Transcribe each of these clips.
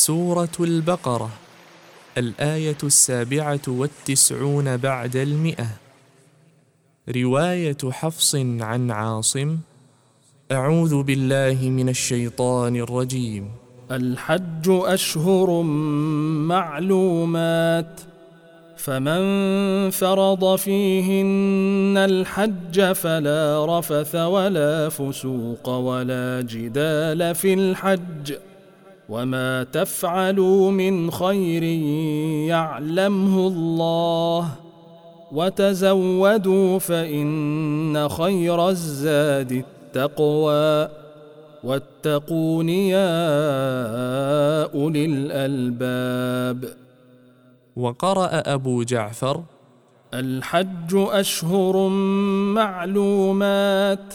سورة البقرة الآية السابعة والتسعون بعد المئة. رواية حفص عن عاصم أعوذ بالله من الشيطان الرجيم. الحج أشهر معلومات فمن فرض فيهن الحج فلا رفث ولا فسوق ولا جدال في الحج. وما تفعلوا من خير يعلمه الله وتزودوا فان خير الزاد التقوى واتقون يا اولي الالباب وقرأ أبو جعفر الحج أشهر معلومات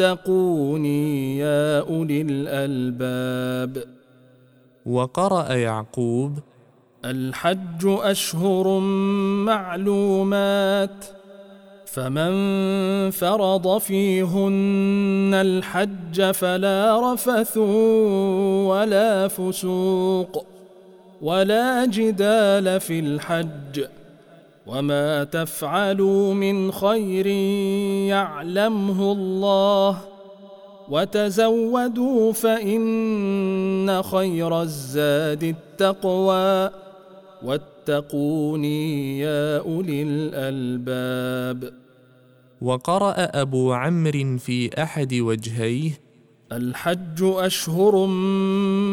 واتقوني يا أولي الألباب. وقرأ يعقوب الحج أشهر معلومات فمن فرض فيهن الحج فلا رفث ولا فسوق ولا جدال في الحج. وما تفعلوا من خير يعلمه الله وتزودوا فان خير الزاد التقوى واتقوني يا اولي الالباب وقرا ابو عمرو في احد وجهيه الحج اشهر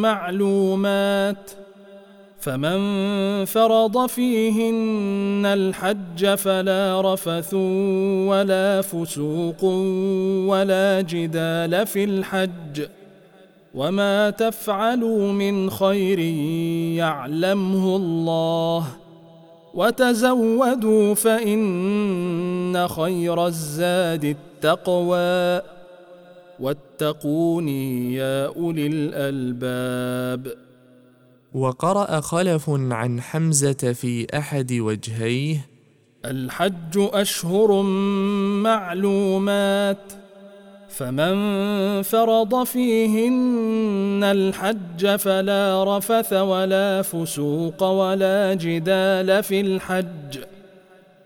معلومات فمن فرض فيهن الحج فلا رفث ولا فسوق ولا جدال في الحج وما تفعلوا من خير يعلمه الله وتزودوا فإن خير الزاد التقوى واتقوني يا أولي الألباب وقرأ خلف عن حمزة في أحد وجهيه الحج أشهر معلومات فمن فرض فيهن الحج فلا رفث ولا فسوق ولا جدال في الحج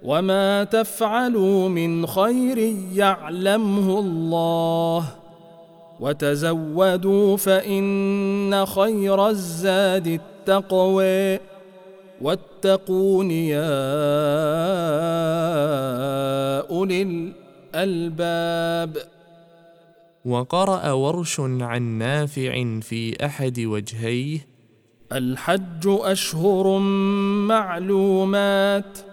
وما تفعلوا من خير يعلمه الله. وتزودوا فإن خير الزاد التقوى. واتقون يا أولي الألباب. وقرأ ورش عن نافع في أحد وجهيه. الحج أشهر معلومات.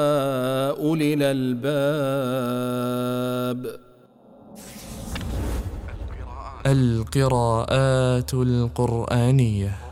اولي الالباب القراءات القرآنية.